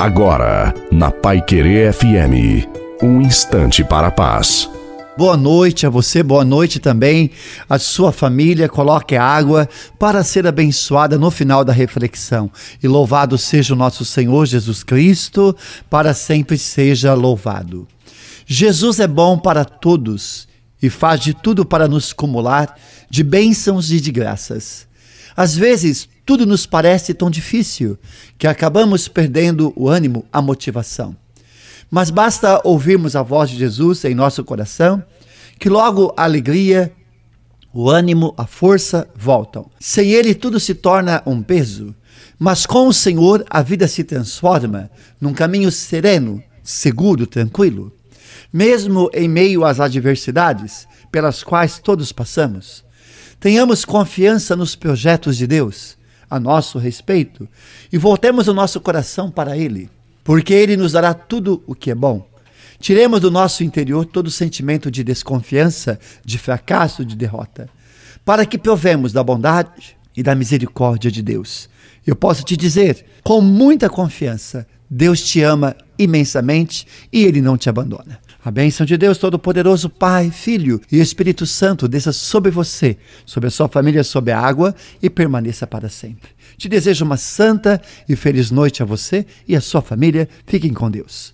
Agora, na Pai Querer FM, um instante para a paz. Boa noite a você, boa noite também à sua família. Coloque água para ser abençoada no final da reflexão. E louvado seja o nosso Senhor Jesus Cristo, para sempre seja louvado. Jesus é bom para todos e faz de tudo para nos cumular de bênçãos e de graças. Às vezes, tudo nos parece tão difícil que acabamos perdendo o ânimo, a motivação. Mas basta ouvirmos a voz de Jesus em nosso coração, que logo a alegria, o ânimo, a força voltam. Sem Ele, tudo se torna um peso, mas com o Senhor a vida se transforma num caminho sereno, seguro, tranquilo. Mesmo em meio às adversidades pelas quais todos passamos, tenhamos confiança nos projetos de Deus a nosso respeito e voltemos o nosso coração para Ele, porque Ele nos dará tudo o que é bom. Tiremos do nosso interior todo sentimento de desconfiança, de fracasso, de derrota, para que provemos da bondade e da misericórdia de Deus. Eu posso te dizer, com muita confiança, Deus te ama imensamente e Ele não te abandona. A bênção de Deus Todo-Poderoso, Pai, Filho e Espírito Santo desça sobre você, sobre a sua família, sobre a água e permaneça para sempre. Te desejo uma santa e feliz noite a você e a sua família. Fiquem com Deus.